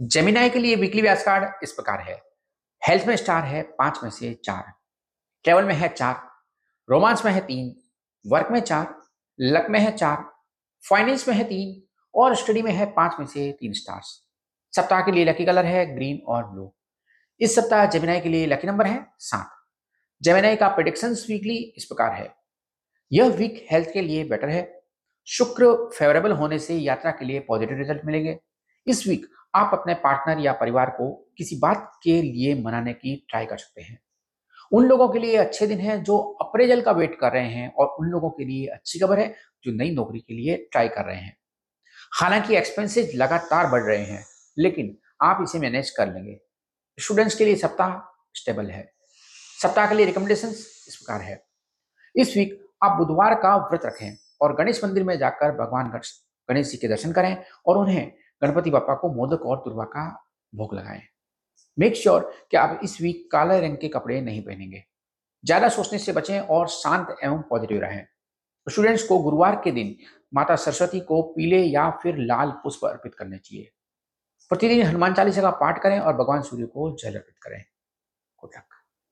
Gemini के लिए weekly व्यास card इस प्रकार है। हेल्थ में स्टार है, पाँच में से चार। ट्रेवल में है चार रोमांस में है तीन वर्क में चार लक में है चार फाइनेंस में है तीन और स्टडी में है पाँच में से तीन स्टार्स सप्ताह के लिए लकी कलर है ग्रीन और ब्लू इस सप्ताह जेमिनाई के लिए लकी नंबर है सात। जेमिनाई का प्रिडिक्शन वीकली इस प्रकार है। यह वीक हेल्थ के लिए बेटर है। शुक्र फेवरेबल होने से यात्रा के लिए पॉजिटिव रिज़ल्ट मिलेंगे। इस वीक आप अपने पार्टनर या परिवार को किसी बात के लिए मनाने की ट्राई कर सकते हैं। उन लोगों के लिए अच्छे दिन हैं जो अप्रेजल का वेट कर रहे हैं और उन लोगों के लिए अच्छी खबर है जो नई नौकरी के लिए ट्राई कर रहे हैं। हालाँकि एक्सपेंसेस लगातार बढ़ रहे हैं, लेकिन आप इसे मैनेज कर लेंगे। स्टूडेंट्स के लिए सप्ताह स्टेबल है। सप्ताह के लिए रिकमेंडेशन इस प्रकार है। इस वीक आप बुधवार का व्रत रखें और गणेश मंदिर में जाकर भगवान गणेश जी के दर्शन करें और उन्हें गणपति बापा को मोदक और दुर्वा का भोग लगाएँ। मेक श्योर sure कि आप इस वीक काले रंग के कपड़े नहीं पहनेंगे। ज़्यादा सोचने से बचें और शांत एवं पॉजिटिव रहें। स्टूडेंट्स को गुरुवार के दिन माता सरस्वती को पीले या फिर लाल पुष्प अर्पित करने चाहिए। प्रतिदिन हनुमान चालीसा का पाठ करें और भगवान सूर्य को जल अर्पित करें। Good luck